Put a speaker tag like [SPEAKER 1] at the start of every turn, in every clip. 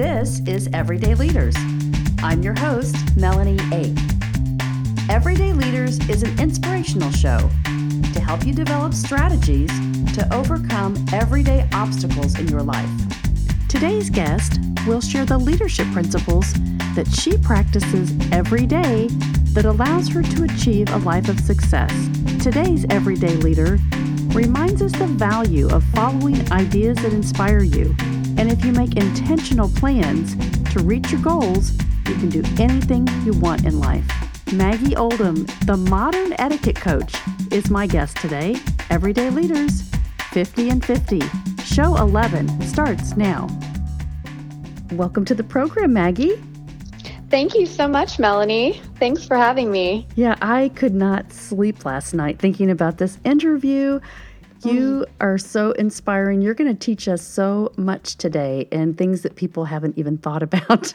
[SPEAKER 1] This is Everyday Leaders. I'm your host, Melanie A. Everyday Leaders is an inspirational show to help you develop strategies to overcome everyday obstacles in your life. Today's guest will share the leadership principles that she practices every day that allows her to achieve a life of success. Today's everyday leader reminds us the value of following ideas that inspire you. And if you make intentional plans to reach your goals, you can do anything you want in life. Maggie Oldham, the modern etiquette coach, is my guest today. Everyday Leaders 50 and 50. Show 11 starts now. Welcome to the program, Maggie.
[SPEAKER 2] Thank you so much, Melanie. Thanks for having me.
[SPEAKER 1] Yeah, I could not sleep last night thinking about this interview. You mm. are so inspiring. You're going to teach us so much today and things that people haven't even thought about.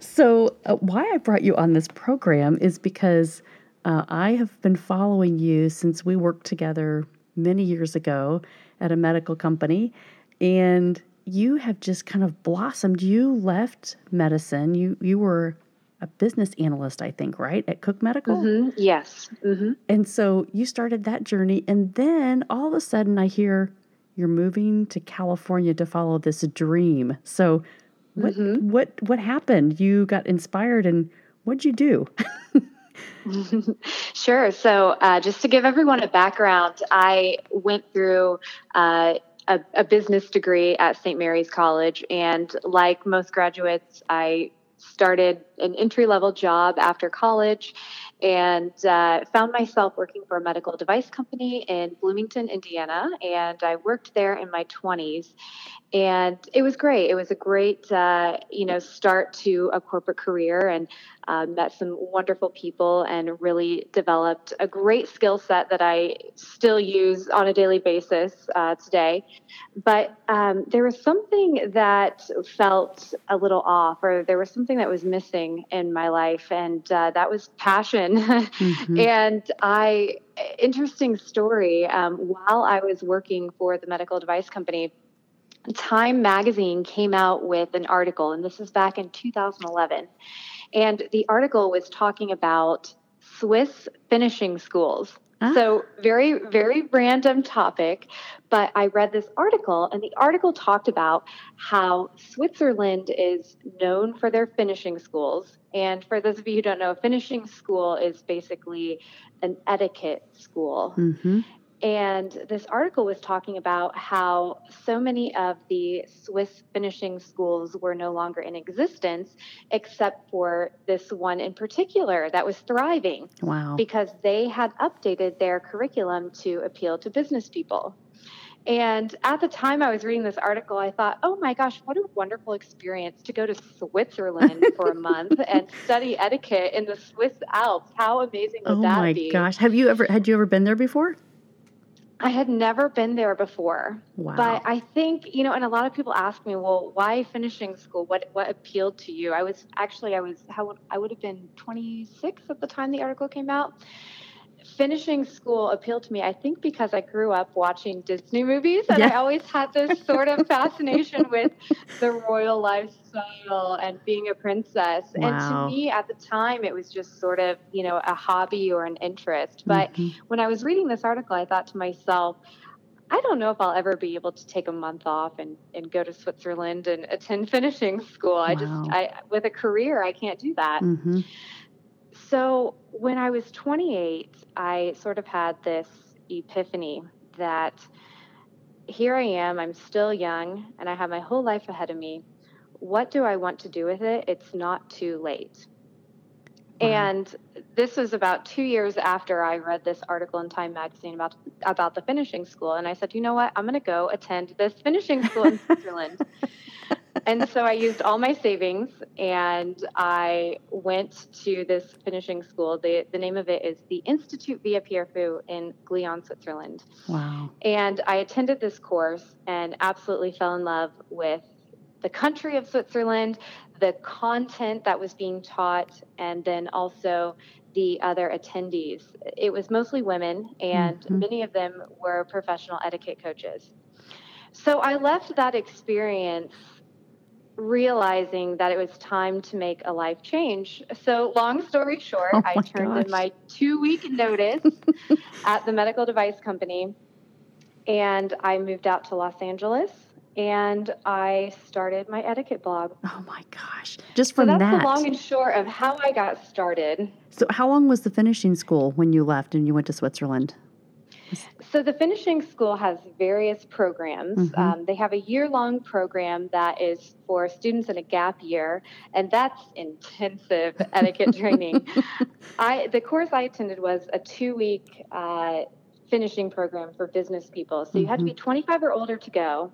[SPEAKER 1] so, uh, why I brought you on this program is because uh, I have been following you since we worked together many years ago at a medical company. And you have just kind of blossomed. You left medicine. You you were a business analyst, I think, right, at Cook Medical?
[SPEAKER 2] Mm-hmm. Yes. Mm-hmm.
[SPEAKER 1] And so you started that journey. And then all of a sudden, I hear you're moving to California to follow this dream. So, what, mm-hmm. what, what happened? You got inspired, and what'd you do?
[SPEAKER 2] sure. So, uh, just to give everyone a background, I went through uh, a, a, business degree at St. Mary's College. And like most graduates, I started an entry level job after college and uh, found myself working for a medical device company in Bloomington, Indiana. And I worked there in my 20s. And it was great. It was a great, uh, you know, start to a corporate career and uh, met some wonderful people and really developed a great skill set that I still use on a daily basis uh, today. But um, there was something that felt a little off, or there was something that was missing in my life, and uh, that was passion. Mm-hmm. and I, interesting story, um, while I was working for the medical device company, Time magazine came out with an article, and this is back in 2011. And the article was talking about Swiss finishing schools. Ah. So, very, very random topic. But I read this article, and the article talked about how Switzerland is known for their finishing schools. And for those of you who don't know, finishing school is basically an etiquette school. Mm-hmm. And this article was talking about how so many of the Swiss finishing schools were no longer in existence, except for this one in particular that was thriving.
[SPEAKER 1] Wow.
[SPEAKER 2] Because they had updated their curriculum to appeal to business people. And at the time I was reading this article, I thought, oh my gosh, what a wonderful experience to go to Switzerland for a month and study etiquette in the Swiss Alps. How amazing would
[SPEAKER 1] oh
[SPEAKER 2] that
[SPEAKER 1] be? Oh my gosh. Have you ever had you ever been there before?
[SPEAKER 2] I had never been there before.
[SPEAKER 1] Wow.
[SPEAKER 2] But I think, you know, and a lot of people ask me, well, why finishing school? What what appealed to you? I was actually I was how I would have been 26 at the time the article came out finishing school appealed to me, I think, because I grew up watching Disney movies and yeah. I always had this sort of fascination with the royal lifestyle and being a princess. Wow. And to me, at the time, it was just sort of, you know, a hobby or an interest. But mm-hmm. when I was reading this article, I thought to myself, I don't know if I'll ever be able to take a month off and, and go to Switzerland and attend finishing school. Wow. I just, I, with a career, I can't do that. Mm-hmm. So when I was 28, I sort of had this epiphany that here I am, I'm still young, and I have my whole life ahead of me. What do I want to do with it? It's not too late. Wow. And this was about two years after I read this article in Time Magazine about about the finishing school, and I said, you know what, I'm going to go attend this finishing school in Switzerland and so I used all my savings and I went to this finishing school. The, the name of it is the Institute Villa Pierrefeu in Glion, Switzerland.
[SPEAKER 1] Wow.
[SPEAKER 2] And I attended this course and absolutely fell in love with the country of Switzerland, the content that was being taught, and then also the other attendees. It was mostly women, and mm-hmm. many of them were professional etiquette coaches. So I left that experience realizing that it was time to make a life change. So, long story short,
[SPEAKER 1] Oh
[SPEAKER 2] I turned
[SPEAKER 1] gosh.
[SPEAKER 2] in my two week notice at the medical device company and I moved out to Los Angeles and I started my etiquette blog.
[SPEAKER 1] Oh my gosh. Just from So
[SPEAKER 2] that's
[SPEAKER 1] that.
[SPEAKER 2] the long and short of how I got started.
[SPEAKER 1] so, how long was the finishing school when you left and you went to Switzerland?
[SPEAKER 2] So the finishing school has various programs.
[SPEAKER 1] Mhm.
[SPEAKER 2] Um, they have a year-long program that is for students in a gap year, and that's intensive etiquette training. I the course I attended was a two-week uh, finishing program for business people. So you had to be 25 or older to go.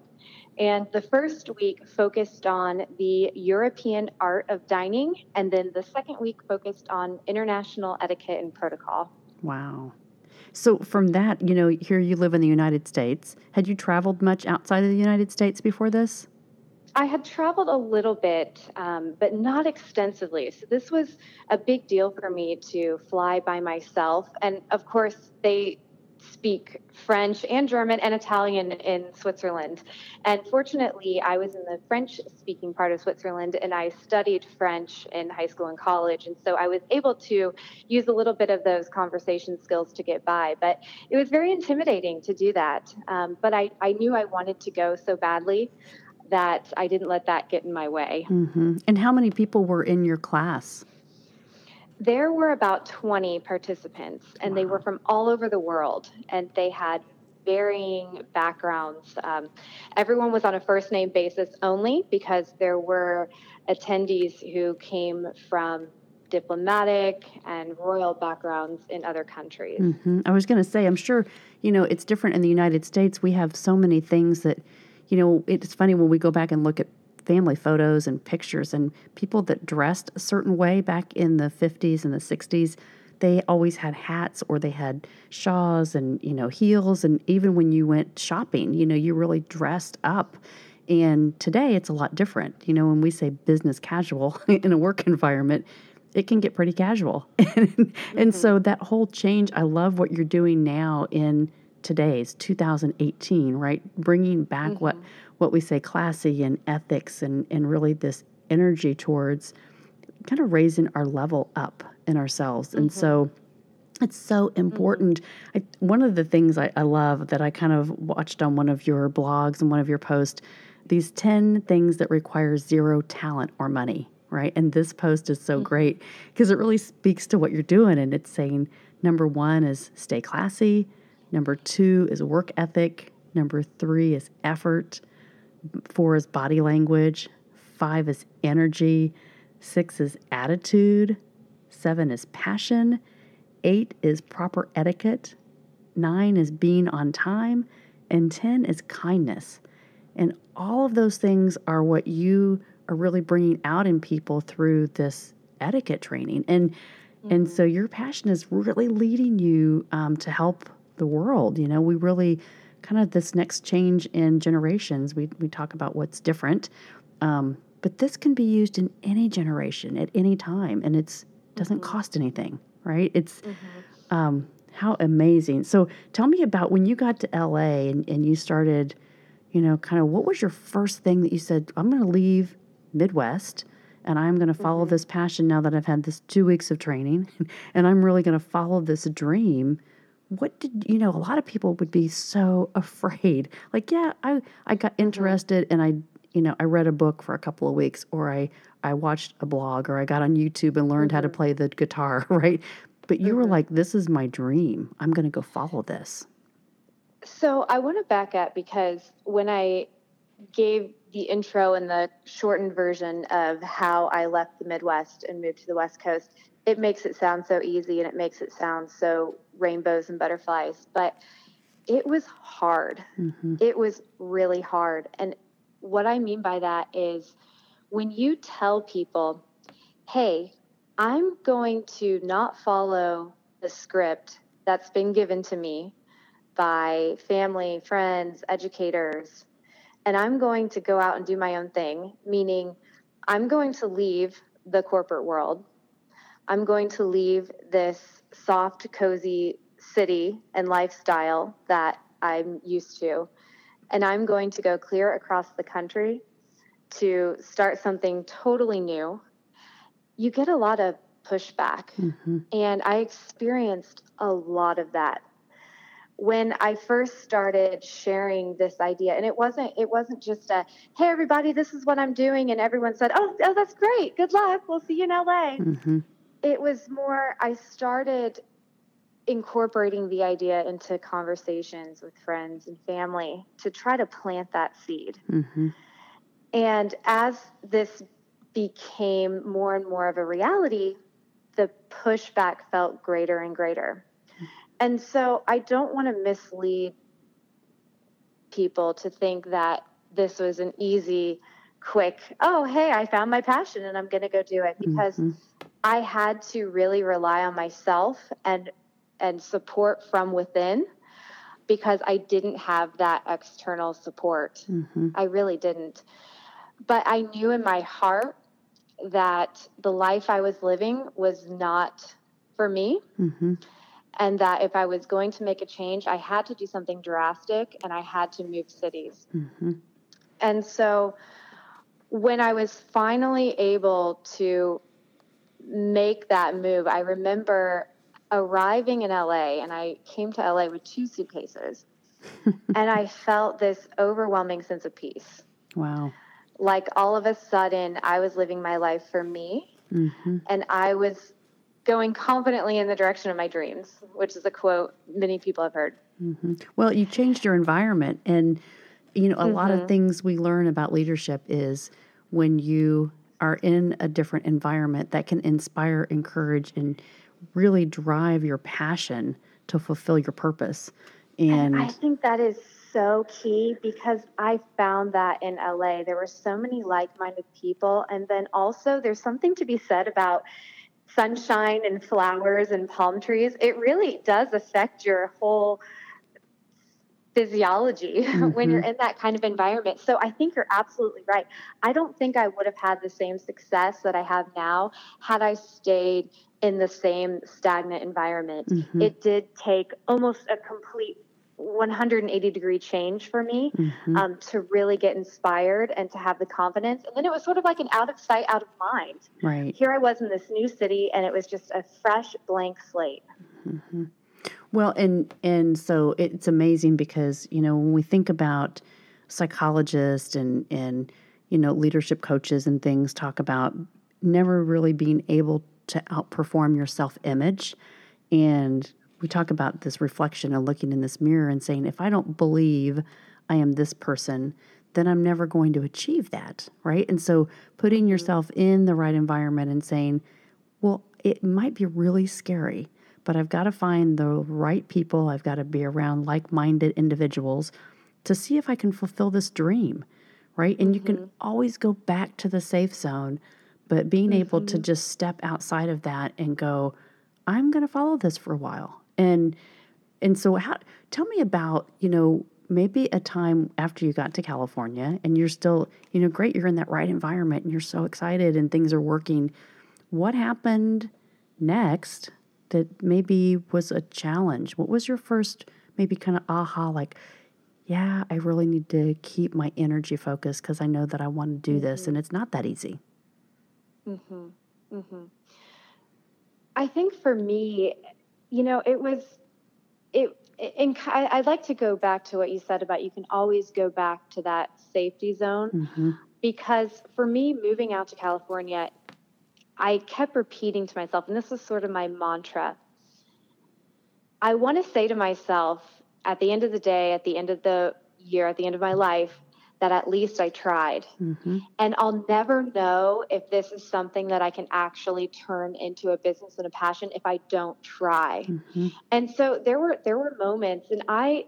[SPEAKER 2] And the first week focused on the European art of dining, and then the second week focused on international etiquette and protocol.
[SPEAKER 1] Wow. So, from that, you know, here you live in the United States. Had you traveled much outside of the United States before this?
[SPEAKER 2] I had traveled a little bit, um, but not extensively. So this was a big deal for me to fly by myself. And of course, they speak French and German and Italian in Switzerland. And fortunately, I was in the French speaking part of Switzerland and I studied French in high school and college. And so I was able to use a little bit of those conversation skills to get by. But it was very intimidating to do that. Um, but I, I knew I wanted to go so badly that I didn't let that get in my way.
[SPEAKER 1] hmm And how many people were in your class?
[SPEAKER 2] There were about 20 participants, and they were from all over the world, and they had varying backgrounds. Um, everyone was on a first name basis only because there were attendees who came from diplomatic and royal backgrounds in other countries.
[SPEAKER 1] hmm I was going to say, I'm sure, you know, it's different in the United States. We have so many things that, you know, it's funny when we go back and look at family photos and pictures and people that dressed a certain way back in the 50s and the 60s, they always had hats or they had shawls and, you know, heels. And even when you went shopping, you know, you really dressed up. And today it's a lot different. You know, when we say business casual in a work environment, it can get pretty casual. and, and so mm-hmm. that whole change, I love what you're doing now in today's 2018, right? Bringing back what mm-hmm. What we say classy and ethics and and really this energy towards kind of raising our level up in ourselves. And mm-hmm. so it's so important. Mm-hmm. I, one of the things I, I love that I kind of watched on one of your blogs and one of your posts, these 10 things that require zero talent or money, right? And this post is so mm-hmm. great because it really speaks to what you're doing. And it's saying number one is stay classy, number two is work ethic, number three is effort, four is body language, five is energy, six is attitude, seven is passion, eight is proper etiquette, nine is being on time, and 10 is kindness. And all of those things are what you are really bringing out in people through this etiquette training. And and so your passion is really leading you um, to help the world. You know, we really kind of this next change in generations. We we talk about what's different, um, but this can be used in any generation at any time, and it's doesn't cost anything, right? It's um, how amazing. So tell me about when you got to LA and, and you started, you know, kind of what was your first thing that you said, I'm going to leave Midwest and I'm going to follow this passion now that I've had this two weeks of training and I'm really going to follow this dream. What did you know? A lot of people would be so afraid. Like, yeah, I I got mm-hmm. interested and I you know I read a book for a couple of weeks or I I watched a blog or I got on YouTube and learned how to mm-hmm. play the guitar, right? But you were mm-hmm. like, this is my dream. I'm going to go follow this.
[SPEAKER 2] So I want to back up because when I gave the intro and the shortened version of how I left the Midwest and moved to the West Coast, it makes it sound so easy and it makes it sound so rainbows and butterflies. But it was hard.
[SPEAKER 1] hmm
[SPEAKER 2] It was really hard. And what I mean by that is when you tell people, hey, I'm going to not follow the script that's been given to me by family, friends, educators, and I'm going to go out and do my own thing, meaning I'm going to leave the corporate world. I'm going to leave this soft, cozy city and lifestyle that I'm used to. And I'm going to go clear across the country to start something totally new, you get a lot of pushback. Mm-hmm. And I experienced a lot of that when I first started sharing this idea, and it wasn't it wasn't just a hey everybody, this is what I'm doing, and everyone said, oh, oh that's great, good luck, we'll see you in LA. Mm-hmm. It was more I started incorporating the idea into conversations with friends and family to try to plant that seed. Mm-hmm. And as this became more and more of a reality, the pushback felt greater and greater. And so I don't want to mislead people to think that this was an easy, quick, oh, hey, I found my passion and I'm going to go do it because mm-hmm. I had to really rely on myself and and support from within because I didn't have that external support. Mm-hmm. I really didn't. But I knew in my heart that the life I was living was not for me. Mm-hmm and that if I was going to make a change, I had to do something drastic and I had to move cities. Mm-hmm. And so when I was finally able to make that move, I remember arriving in LA and I came to LA with two suitcases and I felt this overwhelming sense of peace.
[SPEAKER 1] Wow.
[SPEAKER 2] Like all of a sudden, I was living my life for me mm-hmm. and I was going confidently in the direction of my dreams, which is a quote many people have heard.
[SPEAKER 1] Mm-hmm. Well, you changed your environment. And, you know, a mm-hmm. lot of mm-hmm. things we learn about leadership is when you are in a different environment that can inspire, encourage, and really drive your passion to fulfill your purpose. And, and
[SPEAKER 2] I think that is so key because I found that in LA. There were so many like minded people. And then also, there's something to be said about sunshine and flowers and palm trees, it really does affect your whole physiology mm-hmm. when you're in that kind of environment. So I think you're absolutely right. I don't think I would have had the same success that I have now had I stayed in the same stagnant environment. Mm-hmm. It did take almost a complete 180 degree change for me mm-hmm. um, to really get inspired and to have the confidence. And then it was sort of like an out of sight, out of mind.
[SPEAKER 1] Right.
[SPEAKER 2] Here I was in this new city, and it was just a fresh blank slate.
[SPEAKER 1] Mm-hmm. Well, and and so it's amazing because you know when we think about psychologists and and you know leadership coaches and things talk about never really being able to outperform your self image and we talk about this reflection and looking in this mirror and saying, if I don't believe I am this person, then I'm never going to achieve that, right? And so putting mm-hmm. yourself in the right environment and saying, well, it might be really scary, but I've got to find the right people. I've got to be around like minded individuals to see if I can fulfill this dream, right? And mm-hmm. you can mm-hmm. always go back to the safe zone, but being mm-hmm. able to mm-hmm. just step outside of that and go, I'm going to follow this for a while and and so how tell me about, you know, maybe a time after you got to California and you're still, you know, great, you're in that right environment and you're so excited and things are working. What happened next that maybe was a challenge? What was your first maybe kind of aha like yeah, I really need to keep my energy focused because I know that I want to do mm-hmm. this and it's not that easy.
[SPEAKER 2] Mhm. Mhm. I think for me you know, it was it. And I'd like to go back to what you said about you can always go back to that safety zone mm-hmm. because for me, moving out to California, I kept repeating to myself, and this was sort of my mantra. I want to say to myself at the end of the day, at the end of the year, at the end of my life, that at least I tried. Mm-hmm. And I'll never know if this is something that I can actually turn into a business and a passion if I don't try. Mm-hmm. And so there were there were moments and I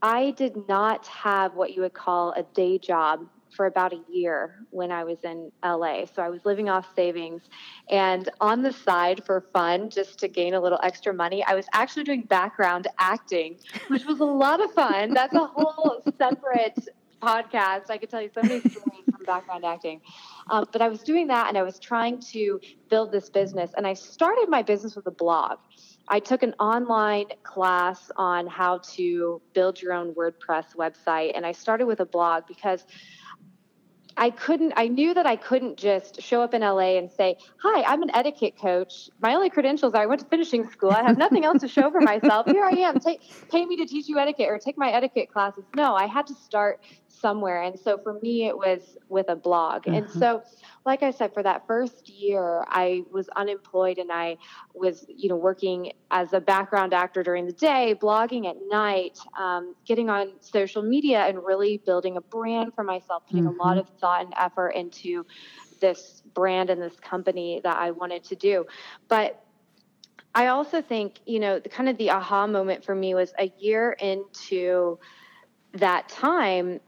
[SPEAKER 2] I did not have what you would call a day job for about a year when I was in LA. So I was living off savings. And on the side for fun, just to gain a little extra money, I was actually doing background acting, which was a lot of fun. That's a whole separate podcast. I could tell you so many stories from background acting. Um, but I was doing that and I was trying to build this business. And I started my business with a blog. I took an online class on how to build your own WordPress website. And I started with a blog because I couldn't, I knew that I couldn't just show up in LA and say, Hi, I'm an etiquette coach. My only credentials are I went to finishing school. I have nothing else to show for myself. Here I am. Take, pay me to teach you etiquette or take my etiquette classes. No, I had to start somewhere. And so for me, it was with a blog. And mm-hmm. so like I said, for that first year, I was unemployed and I was, you know, working as a background actor during the day, blogging at night, um, getting on social media and really building a brand for myself, putting mm-hmm. a lot of thought and effort into this brand and this company that I wanted to do. But I also think, you know, the kind of the aha moment for me was a year into that time,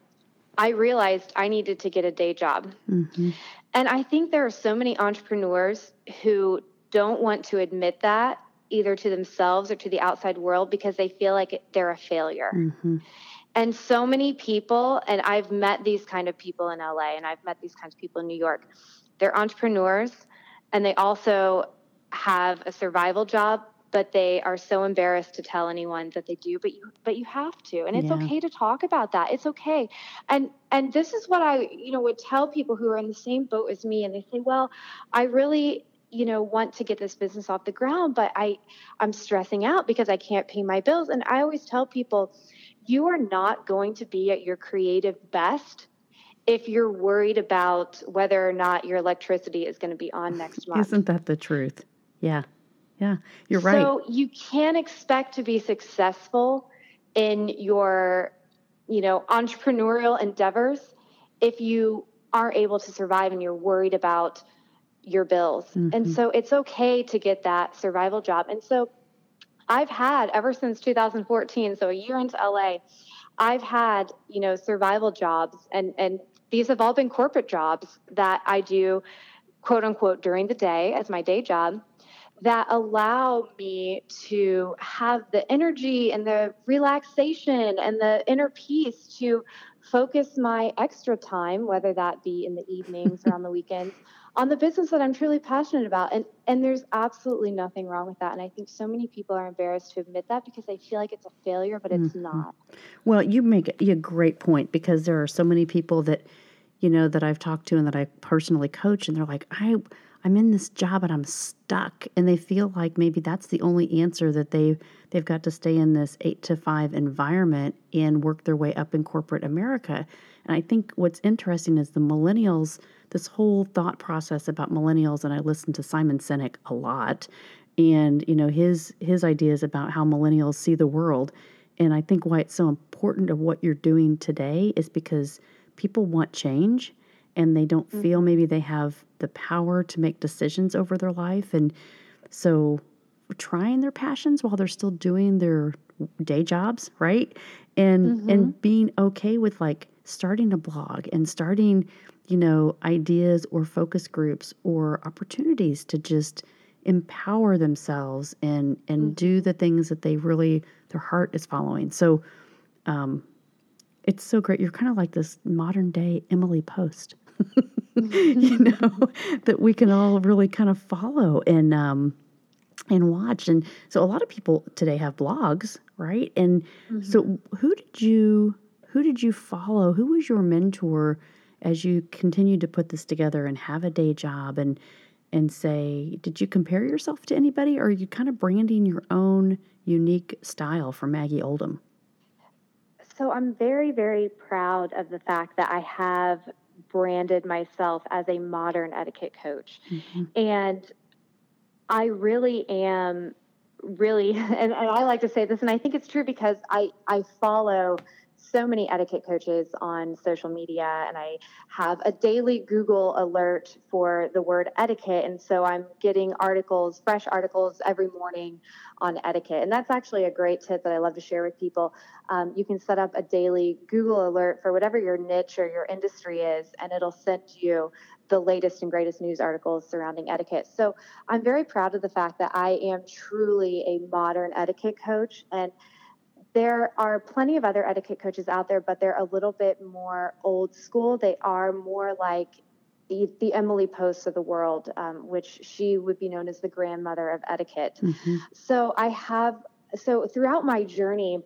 [SPEAKER 2] I realized I needed to get a day job. Mm-hmm. And I think there are so many entrepreneurs who don't want to admit that either to themselves or to the outside world because they feel like they're a failure. Mm-hmm. And so many people, and I've met these kind of people in LA and I've met these kinds of people in New York, they're entrepreneurs and they also have a survival job but they are so embarrassed to tell anyone that they do but you but you have to and it's yeah. okay to talk about that. It's okay. And and this is what i you know would tell people who are in the same boat as me and they say well i really you know want to get this business off the ground but i i'm stressing out because i can't pay my bills. And i always tell people you are not going to be at your creative best if you're worried about whether or not your electricity is going to be on next month.
[SPEAKER 1] Isn't that the truth? Yeah yeah, you're right.
[SPEAKER 2] So you can't expect to be successful in your, you know, entrepreneurial endeavors if you aren't able to survive and you're worried about your bills. Mm-hmm. And so it's okay to get that survival job. And so I've had ever since 2014, so a year into LA, I've had, you know, survival jobs and and these have all been corporate jobs that I do quote unquote during the day as my day job that allow me to have the energy and the relaxation and the inner peace to focus my extra time, whether that be in the evenings or on the weekends, on the business that I'm truly passionate about. And and there's absolutely nothing wrong with that. And I think so many people are embarrassed to admit that because they feel like it's a failure, but it's mm-hmm. not.
[SPEAKER 1] Well, you make a great point because there are so many people that you know that I've talked to and that I personally coach and they're like, I I'm in this job and I'm stuck and they feel like maybe that's the only answer that they they've got to stay in this 8 to 5 environment and work their way up in corporate America. And I think what's interesting is the millennials this whole thought process about millennials and I listen to Simon Sinek a lot and you know his his ideas about how millennials see the world and I think why it's so important of what you're doing today is because people want change and they don't mm-hmm. feel maybe they have the power to make decisions over their life and so trying their passions while they're still doing their day jobs right and mm-hmm. and being okay with like starting a blog and starting you know ideas or focus groups or opportunities to just empower themselves and and mm-hmm. do the things that they really their heart is following so um it's so great you're kind of like this modern day emily post you know, that we can all really kind of follow and um, and watch. And so a lot of people today have blogs, right? And mm-hmm. so who did you who did you follow? Who was your mentor as you continued to put this together and have a day job and and say, did you compare yourself to anybody, or are you kind of branding your own unique style for Maggie Oldham?
[SPEAKER 2] So I'm very, very proud of the fact that I have branded myself as a modern etiquette coach. Mm-hmm. And I really am really and, and, I like to say this and I think it's true because I I follow so many etiquette coaches on social media and I have a daily Google alert for the word etiquette and so I'm getting articles fresh articles every morning on etiquette and that's actually a great tip that I love to share with people um, you can set up a daily Google alert for whatever your niche or your industry is and it'll send you the latest and greatest news articles surrounding etiquette. So I'm very proud of the fact that I am truly a modern etiquette coach and there are plenty of other etiquette coaches out there, but they're a little bit more old school. They are more like the, the Emily Post of the world, um, which she would be known as the grandmother of etiquette. Mm-hmm. So I have, so throughout my journey,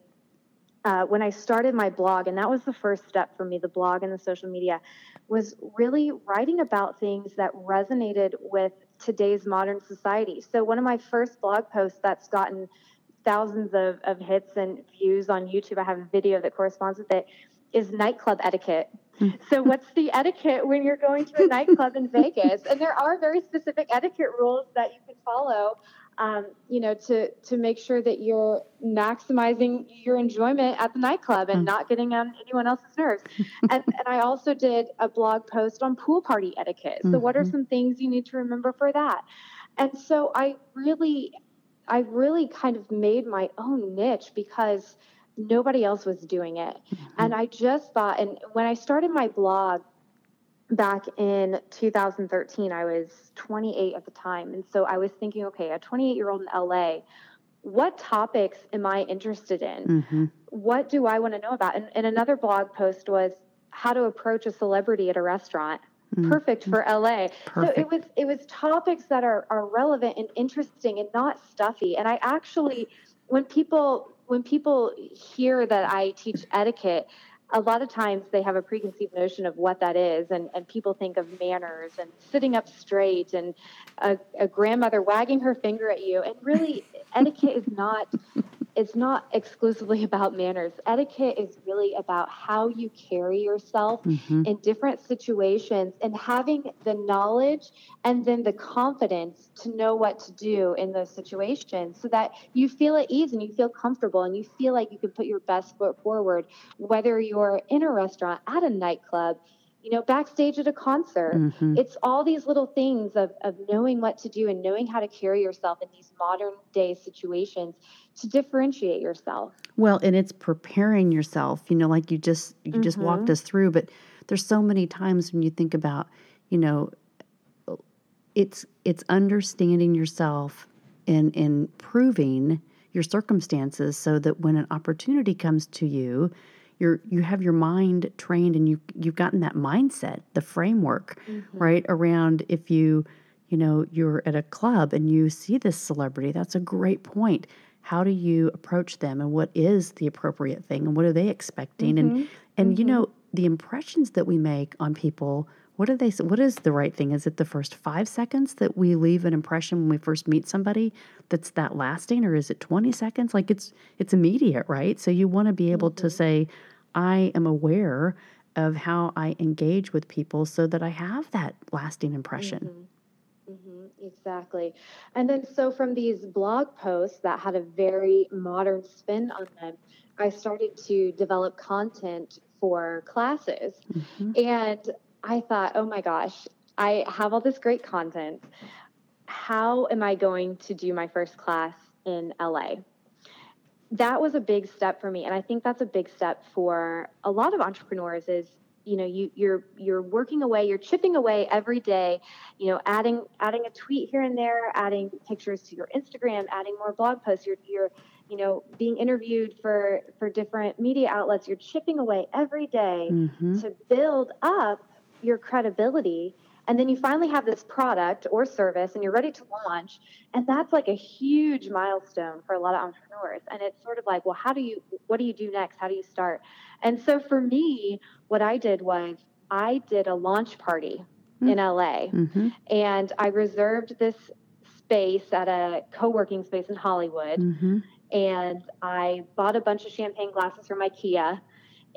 [SPEAKER 2] uh, when I started my blog, and that was the first step for me, the blog and the social media, was really writing about things that resonated with today's modern society. So, one of my first blog posts that's gotten thousands of, of hits and views on YouTube, I have a video that corresponds with it, is nightclub etiquette. Hmm. so, what's the etiquette when you're going to a nightclub in Vegas? And there are very specific etiquette rules that you can follow um, you know, to to make sure that you're maximizing your enjoyment at the nightclub and mm. not getting on anyone else's nerves. and, and I also did a blog post on pool party etiquette. So, mm-hmm. what are mm-hmm. some things you need to remember for that? And so, I really, I really kind of made my own niche because nobody else was doing it. Mm-hmm. And I just thought, and when I started my blog, back in 2013 i was 28 at the time and so i was thinking okay a 28 year old in la what topics am i interested in mm-hmm. what do i want to know about and, and, another blog post was how to approach a celebrity at a restaurant. Mm. perfect for la perfect. so it was it was topics that are, are relevant and interesting and not stuffy and i actually when people when people hear that i teach etiquette a lot of times they have a preconceived notion of what that is, and, and people think of manners and sitting up straight and a, a grandmother wagging her finger at you. And really, etiquette is not it's not exclusively about manners. Etiquette is really about how you carry yourself mm-hmm. in different situations and having the knowledge and then the confidence to know what to do in those situations so that you feel at ease and you feel comfortable and you feel like you can put your best foot forward, whether you're in a restaurant, at a nightclub, you know, backstage at a concert. Mm-hmm. It's all these little things of, of knowing what to do and knowing how to carry yourself in these modern day situations to differentiate yourself.
[SPEAKER 1] Well, and it's preparing yourself, you know, like you just you mm-hmm. just walked mm-hmm. us through, but there's so many times when you think about, you know, it's it's understanding yourself and improving your circumstances so that when an opportunity comes to you, you're you have your mind trained and you you've gotten that mindset, the framework, mm-hmm. right? Around if you, you know, you're at a club and you see this celebrity, that's a great point. How do you approach them and what is the appropriate thing and what are they expecting? Mm-hmm. And and mm-hmm. you know, the impressions that we make on people what do they what is the right thing is it the first five seconds that we leave an impression when we first meet somebody that's that lasting or is it 20 seconds like it's it's immediate right so you want to be able mm-hmm. to say I am aware of how I engage with people so that I have that lasting impression.
[SPEAKER 2] Mm-hmm. Mm-hmm. Exactly. And then, so from these blog posts that had a very modern spin on them, I started to develop content for classes. Mm-hmm. And I thought, oh my gosh, I have all this great content. How am I going to do my first class in LA? That was a big step for me and i think that's a big step for a lot of entrepreneurs is you know you you're you're working away you're chipping away every day you know adding adding a tweet here and there adding pictures to your instagram adding more blog posts you're you're you know being interviewed for for different media outlets you're chipping away every day mm-hmm. to build up your credibility and then you finally have this product or service and you're ready to launch and that's like a huge milestone for a lot of entrepreneurs and it's sort of like well how do you what do you do next how do you start and so for me what i did was i did a launch party mm-hmm. in la mm-hmm. and i reserved this space at a co-working space in hollywood mm-hmm. and i bought a bunch of champagne glasses from ikea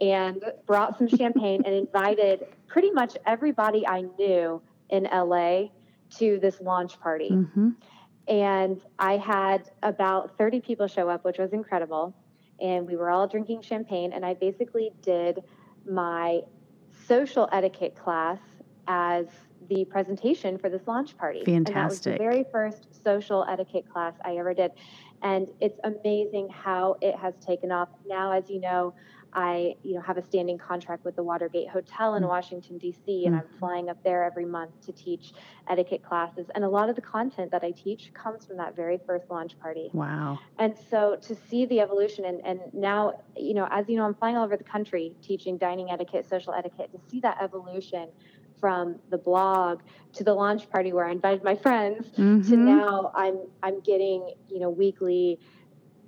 [SPEAKER 2] and brought some champagne and invited pretty much everybody I knew in LA to this launch party. Mm-hmm. And I had about 30 people show up, which was incredible. And we were all drinking champagne. And I basically did my social etiquette class as the presentation for this launch party.
[SPEAKER 1] Fantastic.
[SPEAKER 2] And that was the very first social etiquette class I ever did. And it's amazing how it has taken off. Now, as you know, I, you know, have a standing contract with the Watergate Hotel in mm. Washington D.C. and I'm mm-hmm. flying up there every month to teach etiquette classes. And a lot of the content that I teach comes from that very first launch party.
[SPEAKER 1] Wow!
[SPEAKER 2] And so to see the evolution, and and now, you know, as you know, I'm flying all over the country teaching dining etiquette, social etiquette. To see that evolution from the blog to the launch party where I invited my friends mm-hmm. to now I'm I'm getting you know weekly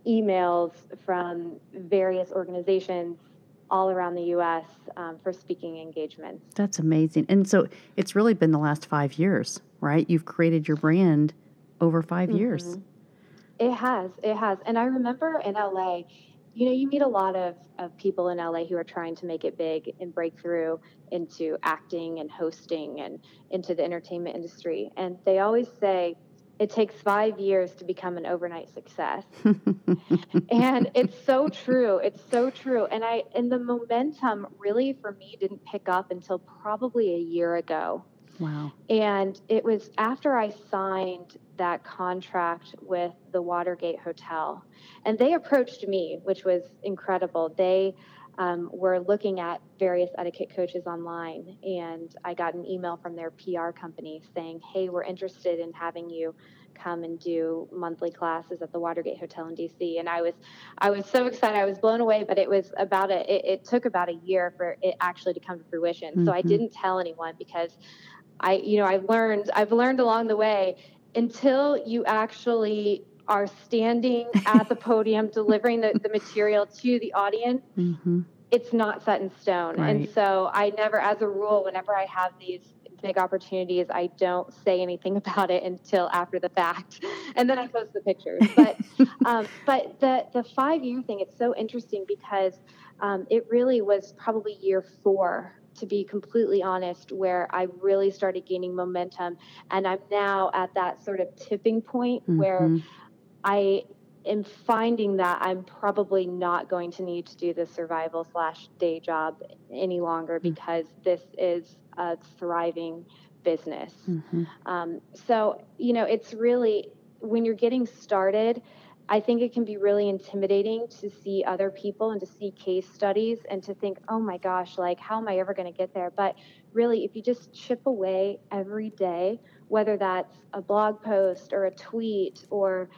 [SPEAKER 2] emails from various organizations all around the U.S. Um, for speaking engagements.
[SPEAKER 1] That's amazing. And so it's really been the last five years, right? You've created your brand over 5 mm-hmm. years.
[SPEAKER 2] It has. It has. And I remember in LA, you know, you meet a lot of, of people in LA who are trying to make it big and break through into acting and hosting and into the entertainment industry. And they always say, it takes five years to become an overnight success. and it's so true. It's so true. And I and the momentum really for me didn't pick up until probably a year ago.
[SPEAKER 1] Wow.
[SPEAKER 2] And it was after I signed that contract with the Watergate Hotel. And they approached me, which was incredible. They um, were looking at various etiquette coaches online, and I got an email from their PR company saying, "Hey, we're interested in having you come and do monthly classes at the Watergate Hotel in DC." And I was, I was so excited. I was blown away. But it was about a, it, it took about a year for it actually to come to fruition. Mm-hmm. So I mm-hmm. didn't tell anyone because I, you know, I've learned, I've learned along the way until you actually are standing at the podium delivering the, the material to the audience, mm-hmm. it's not set in stone. Right. And so I never, as a rule, whenever I have these big opportunities, I don't say anything about it until after the fact, and then I post the pictures. But um, but the the five year thing, it's so interesting because um, it really was probably year four to be completely honest, where I really started gaining momentum. And I'm now at that sort of tipping point mm-hmm. where I am finding that I'm probably not going to need to do the survival slash day job any longer mm-hmm. because this is a thriving business. Mm-hmm. Um, so, you know, it's really when you're getting started, I think it can be really intimidating to see other people and to see case studies and to think, oh my gosh, like, how am I ever going to get there? But really, if you just chip away every day, whether that's a blog post or a tweet or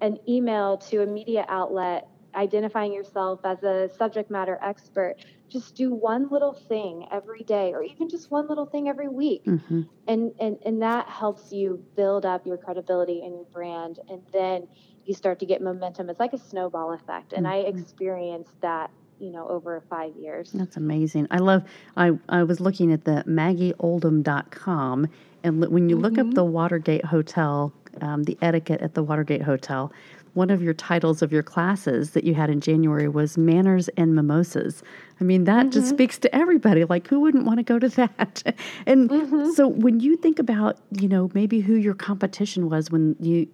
[SPEAKER 2] an email to a media outlet identifying yourself as a subject matter expert just do one little thing every day or even just one little thing every week mm-hmm. and, and and that helps you build up your credibility and your brand and then you start to get momentum it's like a snowball effect and mm-hmm. i experienced that you know over five years
[SPEAKER 1] that's amazing i love i i was looking at the maggieoldham.com and when you mm-hmm. look up mm-hmm. the watergate hotel um, the etiquette at the Watergate Hotel, one of your titles of your classes that you had in January was Manners and Mimosas. I mean, that mm-hmm. just speaks to everybody. Like, who wouldn't want to go to that? and mm-hmm. so, when you think about, you know, maybe who your competition was when you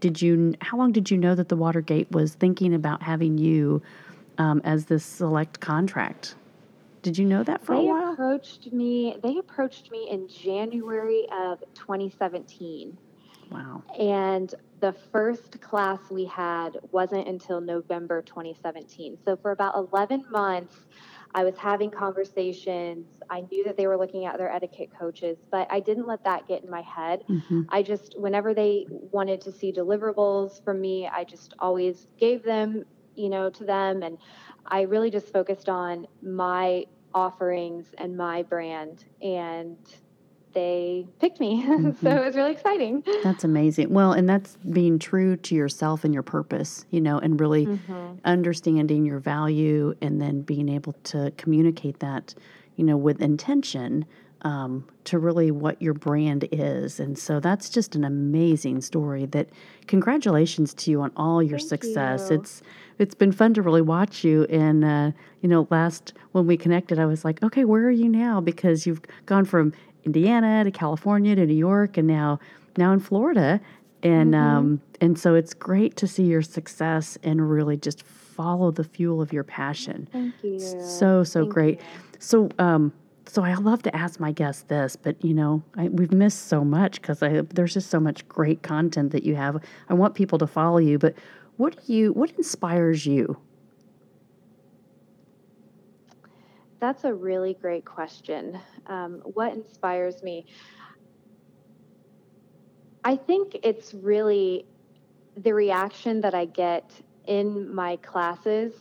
[SPEAKER 1] did you, how long did you know that the Watergate was thinking about having you um, as this select contract? Did you know that for
[SPEAKER 2] they
[SPEAKER 1] a while?
[SPEAKER 2] approached me. They approached me in January of 2017.
[SPEAKER 1] Wow.
[SPEAKER 2] And the first class we had wasn't until November 2017. So for about 11 months, I was having conversations. I knew that they were looking at their etiquette coaches, but I didn't let that get in my head. Mm-hmm. I just, whenever they wanted to see deliverables from me, I just always gave them, you know, to them. And I really just focused on my offerings and my brand. And they picked me. Mm-hmm. so it was really exciting.
[SPEAKER 1] That's amazing. Well, and that's being true to yourself and your purpose, you know, and really mm-hmm. understanding your value and then being able to communicate that, you know, with intention um, to really what your brand is. And so that's just an amazing story that congratulations to you on all your
[SPEAKER 2] Thank
[SPEAKER 1] success.
[SPEAKER 2] You.
[SPEAKER 1] It's it's been fun to really watch you. And uh, you know, last when we connected, I was like, okay, where are you now? Because you've gone from Indiana to California to New York and now now in Florida. And mm-hmm. um, and so it's great to see your success and really just follow the fuel of your passion.
[SPEAKER 2] Thank you.
[SPEAKER 1] So so
[SPEAKER 2] Thank
[SPEAKER 1] great.
[SPEAKER 2] You.
[SPEAKER 1] So um, so I love to ask my guests this, but you know I, we've missed so much because I there's just so much great content that you have. I want people to follow you, but what do you what inspires you?
[SPEAKER 2] That's a really great question. Um, what inspires me? I think it's really the reaction that I get in my classes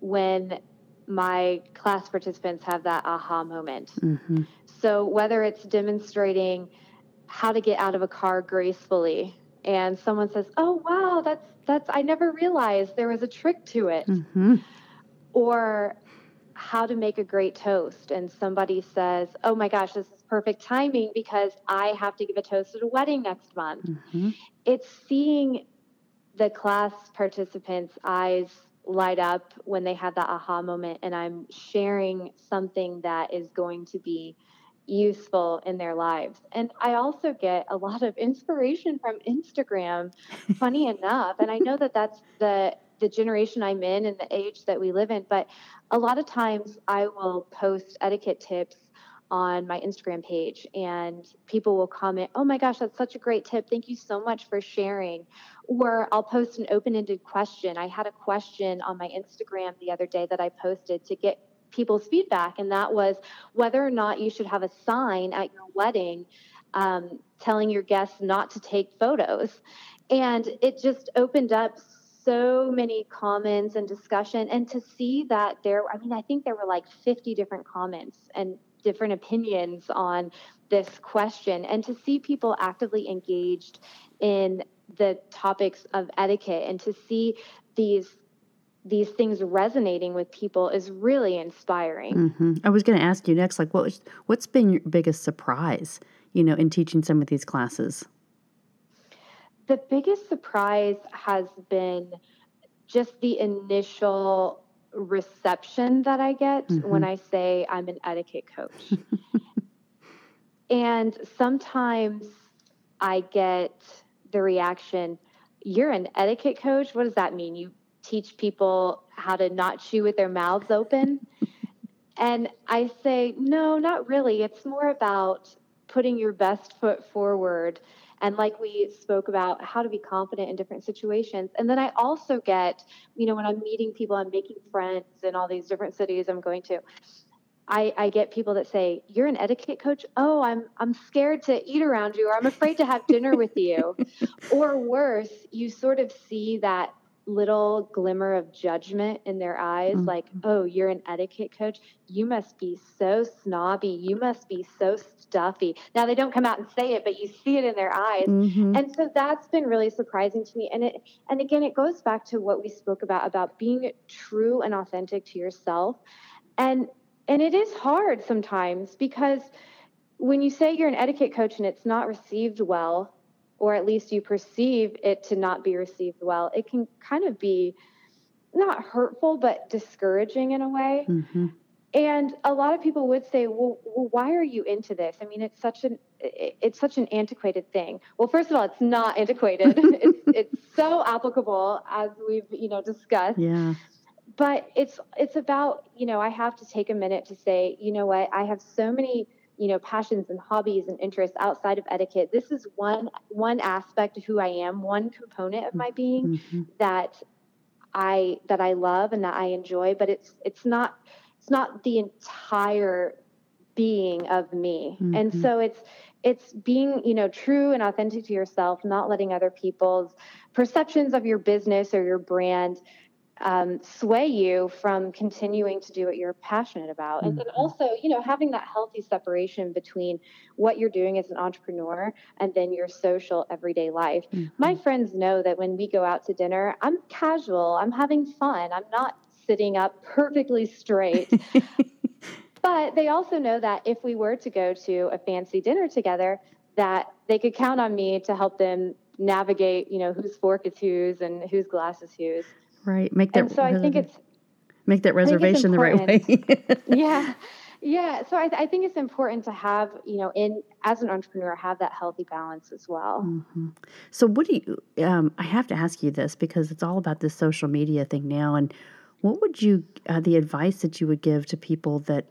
[SPEAKER 2] when my class participants have that aha moment. Mm-hmm. So, whether it's demonstrating how to get out of a car gracefully and someone says, "Oh wow, that's that's I never realized there was a trick to it." Mm-hmm. Or how to make a great toast and somebody says, "Oh my gosh, this is perfect timing because I have to give a toast at a wedding next month." Mm-hmm. It's seeing the class participants' eyes light up when they have that aha moment and I'm sharing something that is going to be useful in their lives. And I also get a lot of inspiration from Instagram, funny enough. And I know that that's the the generation I'm in and the age that we live in, but a lot of times I will post etiquette tips on my Instagram page and people will comment, "Oh my gosh, that's such a great tip. Thank you so much for sharing." Or I'll post an open-ended question. I had a question on my Instagram the other day that I posted to get people's feedback, and that was whether or not you should have a sign at your wedding um, telling your guests not to take photos. And it just opened up so many comments and discussion, and to see that there, I mean, I think there were like 50 different comments and different opinions on this question, and to see people actively engaged in the topics of etiquette and to see these these things resonating with people is really inspiring.
[SPEAKER 1] Mm-hmm. I was going to ask you next, like, what what's been your biggest surprise, you know, in teaching some of these classes?
[SPEAKER 2] The biggest surprise has been just the initial reception that I get mm-hmm. when I say I'm an etiquette coach. and sometimes I get the reaction, You're an etiquette coach? What does that mean? You teach people how to not chew with their mouths open. and I say, no, not really. It's more about putting your best foot forward. And like we spoke about, how to be confident in different situations. And then I also get, you know, when I'm meeting people, I'm making friends in all these different cities I'm going to. I, I get people that say, You're an etiquette coach? Oh, I'm I'm scared to eat around you, or I'm afraid to have dinner with you. or worse, you sort of see that little glimmer of judgment in their eyes mm-hmm. like oh you're an etiquette coach? You must be so snobby. You must be so stuffy. Now they don't come out and say it but you see it in their eyes. Mm-hmm. and so that's been really surprising to me. And it and again it goes back to what we spoke about about being true and authentic to yourself. And and it is hard sometimes because when you say you're an etiquette coach and it's not received well or at least you perceive it to not be received well, it can kind of be not hurtful, but discouraging in a way. Mm-hmm. And a lot of people would say, well, well, why are you into this? I mean, it's such an it's such an antiquated thing. Well, first of all, it's not antiquated. it's it's so applicable as we've you know discussed.
[SPEAKER 1] Yeah.
[SPEAKER 2] But it's it's about you know I have to take a minute to say you know what I have so many you know passions and hobbies and interests outside of etiquette this is one one aspect of who i am one component of my being mm-hmm. that i that i love and that i enjoy but it's it's not it's not the entire being of me mm-hmm. and so it's it's being you know true and authentic to yourself not letting other people's perceptions of your business or your brand um, sway you from continuing to do what you're passionate about. Mm-hmm. And then mm-hmm. also, you know, having that healthy separation between what you're doing as an entrepreneur and then your social everyday life. Mm-hmm. My friends know that when we go out to dinner, I'm casual, I'm having fun, I'm not sitting up perfectly straight. but they also know that if we were to go to a fancy dinner together, that they could count on me to help them navigate, you know, whose fork is whose and whose glass is whose.
[SPEAKER 1] Right. Make that.
[SPEAKER 2] And so I think it's
[SPEAKER 1] make that reservation the right way.
[SPEAKER 2] yeah. Yeah, so I, I, think it's important to have, you know, in as an entrepreneur, have that healthy balance as well. Mm-hmm.
[SPEAKER 1] So, what do you? Um, I have to ask you this because it's all about this social media thing now. And what would you, uh, the advice that you would give to people that,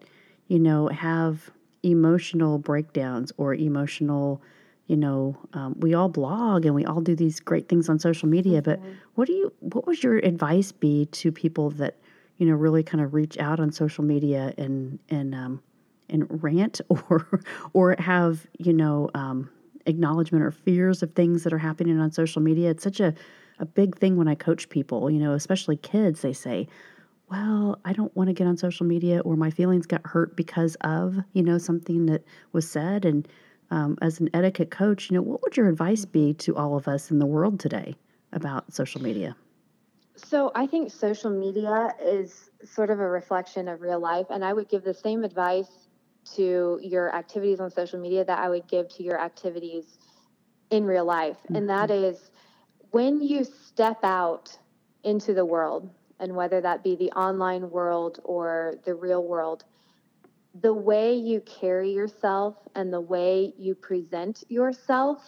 [SPEAKER 1] you know, have emotional breakdowns or emotional you know, um, we all blog and we all do these great things on social media. Mm-hmm. But what do you? What would your advice be to people that you know really kind of reach out on social media and and um, and rant or or have you know um, acknowledgement or fears of things that are happening on social media? It's such a a big thing when I coach people. You know, especially kids. They say. Well, I don't want to get on social media or my feelings got hurt because of, you know, something that was said and um, as an etiquette coach, you know, what would your advice be to all of us in the world today about social media?
[SPEAKER 2] So I think social media is sort of a reflection of real life, and I would give the same advice to your activities on social media that I would give to your activities in real life, mm-hmm. and that mm-hmm. when you step out into the world, and whether that be the online world or the real world, the way you carry yourself and the way you present yourself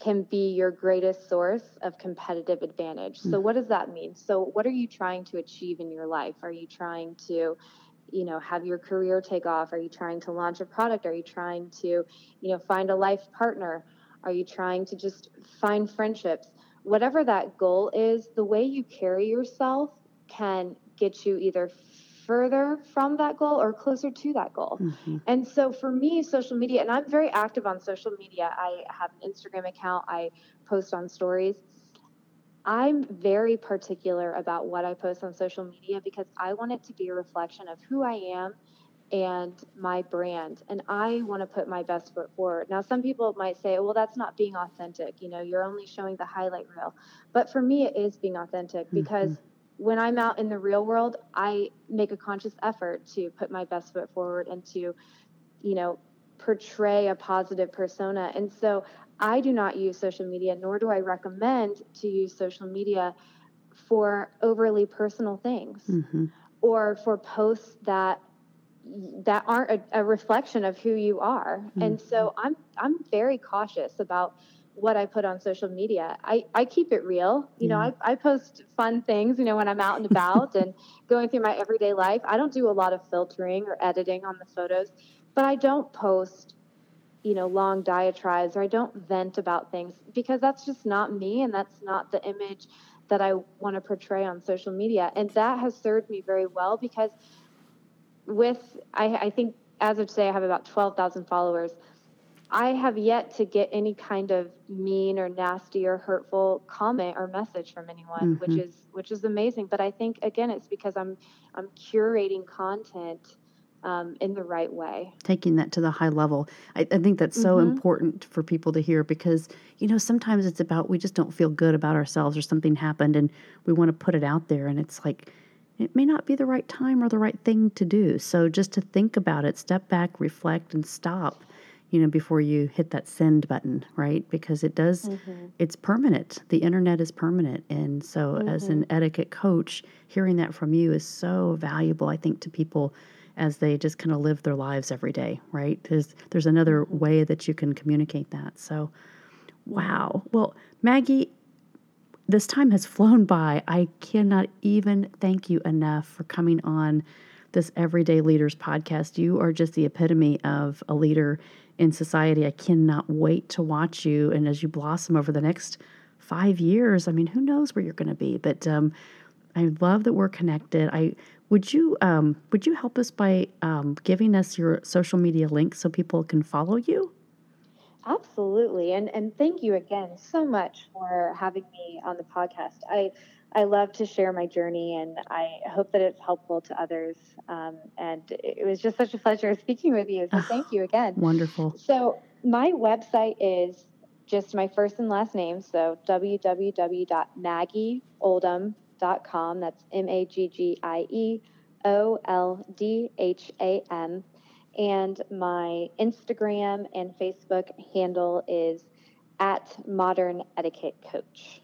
[SPEAKER 2] can be your greatest source of competitive advantage. So, mm-hmm. what does that mean? So, what are you trying to achieve in your life? Are you trying to, you know, have your career take off? Are you trying to launch a product? Are you trying to, you know, find a life partner? Are you trying to just find friendships? Whatever that goal is, the way you carry yourself can get you either further from that goal or closer to that goal. Mm-hmm. And so for me, social media, and I'm very active on social media. I have an Instagram account, I post on stories. I'm very particular about what I post on social media because I want it to be a reflection of who I am and my brand. And I want to put my best foot forward. Now, some people might say, well, that's not being authentic. You know, you're only showing the highlight reel. But for me, it is being authentic mm-hmm. When I'm out in the real world, I make a conscious effort to put my best foot forward and to, you know, portray a positive persona. And so I do not use social media, nor do I recommend to use social media for overly personal things mm-hmm. or for posts that that aren't a, a, reflection of who you are. Mm-hmm. And so I'm I'm very cautious about what I put on social media. I, I keep it real. You yeah. know, mm. I, I post fun things, you know, when I'm out and about and going through my everyday life. I don't do a lot of filtering or editing on the photos, but I don't post, you know, long diatribes or I don't vent about things because that's just not me and that's not the image that I want to portray on social media. And that has served me very well because with, I, I think as of today, I have about 12,000 followers I have yet to get any kind of mean or nasty or hurtful comment or message from anyone, mm-hmm. which is which is amazing. But I think again, it's because I'm I'm curating content um, in the right way.
[SPEAKER 1] Taking that to the high level, I, I think that's so mm-hmm. important for people to hear because you know sometimes it's about we just don't feel good about ourselves or something happened and we want to put it out there, and it's like it may not be the right time or the right thing to do. So just to think about it, step back, reflect, and stop you know, before you hit that send button, right? Because it does, mm-hmm. it's permanent. The internet is permanent. And so, mm-hmm. as an mm-hmm. etiquette coach, hearing that from you is so valuable, I think, to people as they just kind of live their lives every day, right? There's, there's another mm-hmm. way that you can communicate that. So, wow. Well, Maggie, this time has flown by. I cannot even thank you enough for coming on this Everyday Leaders podcast. You are just the epitome of a leader in society. I cannot wait to watch you and as you blossom over the next five years. I mean, who knows where you're going to be? But um, I love that we're connected. I would you um, would you help us by um, giving us your social media links so people can follow you?
[SPEAKER 2] Absolutely, and and thank you again so much for having me on the podcast. I I love to share my journey, and I hope that it's helpful to others. Um, and it was just such a pleasure speaking with you. So oh, thank you again.
[SPEAKER 1] Wonderful.
[SPEAKER 2] So my website is just my first and last name. So www.maggieoldham.com. That's M A G G I E O L D H A M. And my Instagram and Facebook handle is at Modern Etiquette Coach.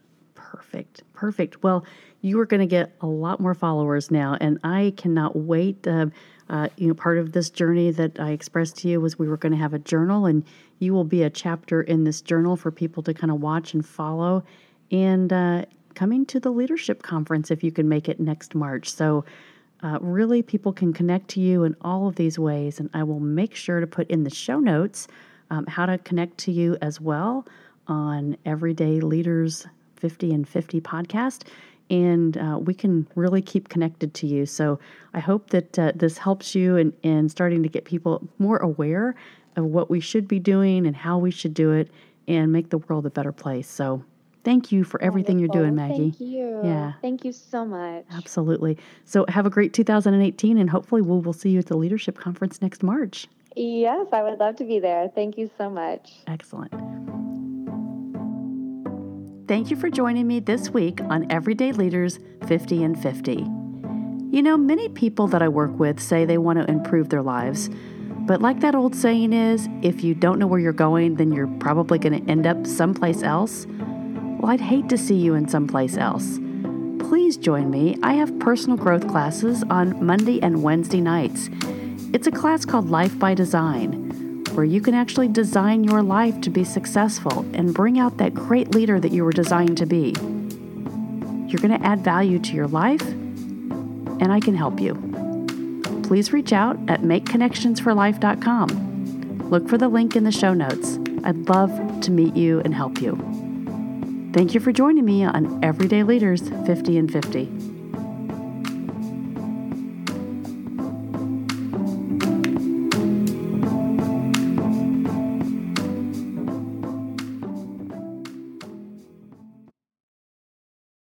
[SPEAKER 1] Perfect. Perfect. Well, you are going to get a lot more followers now, and I cannot wait. Uh, uh, you know, part of this journey that I expressed to you was we were going to have a journal, and you will be a chapter in this journal for people to kind of watch and follow. And uh, coming to the leadership conference if you can make it next March. So, uh, really, people can connect to you in all of these ways, and I will make sure to put in the show notes um, how to connect to you as well on Everyday Leaders 50 and 50 podcast. And uh, we can really keep connected to you. So I hope that uh, this helps you in, in starting to get people more aware of what we should be doing and how we should do it and make the world a better place. So thank you for everything Wonderful. you're doing, Maggie.
[SPEAKER 2] Thank you. Yeah. Thank you so much.
[SPEAKER 1] Absolutely. So have a great 2018 and hopefully we'll, we'll see you at the leadership conference next March.
[SPEAKER 2] Yes, I would love to be there. Thank you so much.
[SPEAKER 1] Excellent. Thank you for joining me this week on Everyday Leaders 50 and 50. You know, many people that I work with say they want to improve their lives. But like that old saying is, if you don't know where you're going, then you're probably going to end up someplace else. Well, I'd hate to see you in someplace else. Please join me. I have personal growth classes on Monday and Wednesday nights. It's a class called Life by Design, where you can actually design your life to be successful and bring out that great leader that you were designed to be. You're going to add value to your life, and I can help you please reach out at makeconnectionsforlife.com. Look for the link in the show notes. I'd love to meet you and help you. Thank you for joining me on Everyday Leaders 50 and 50.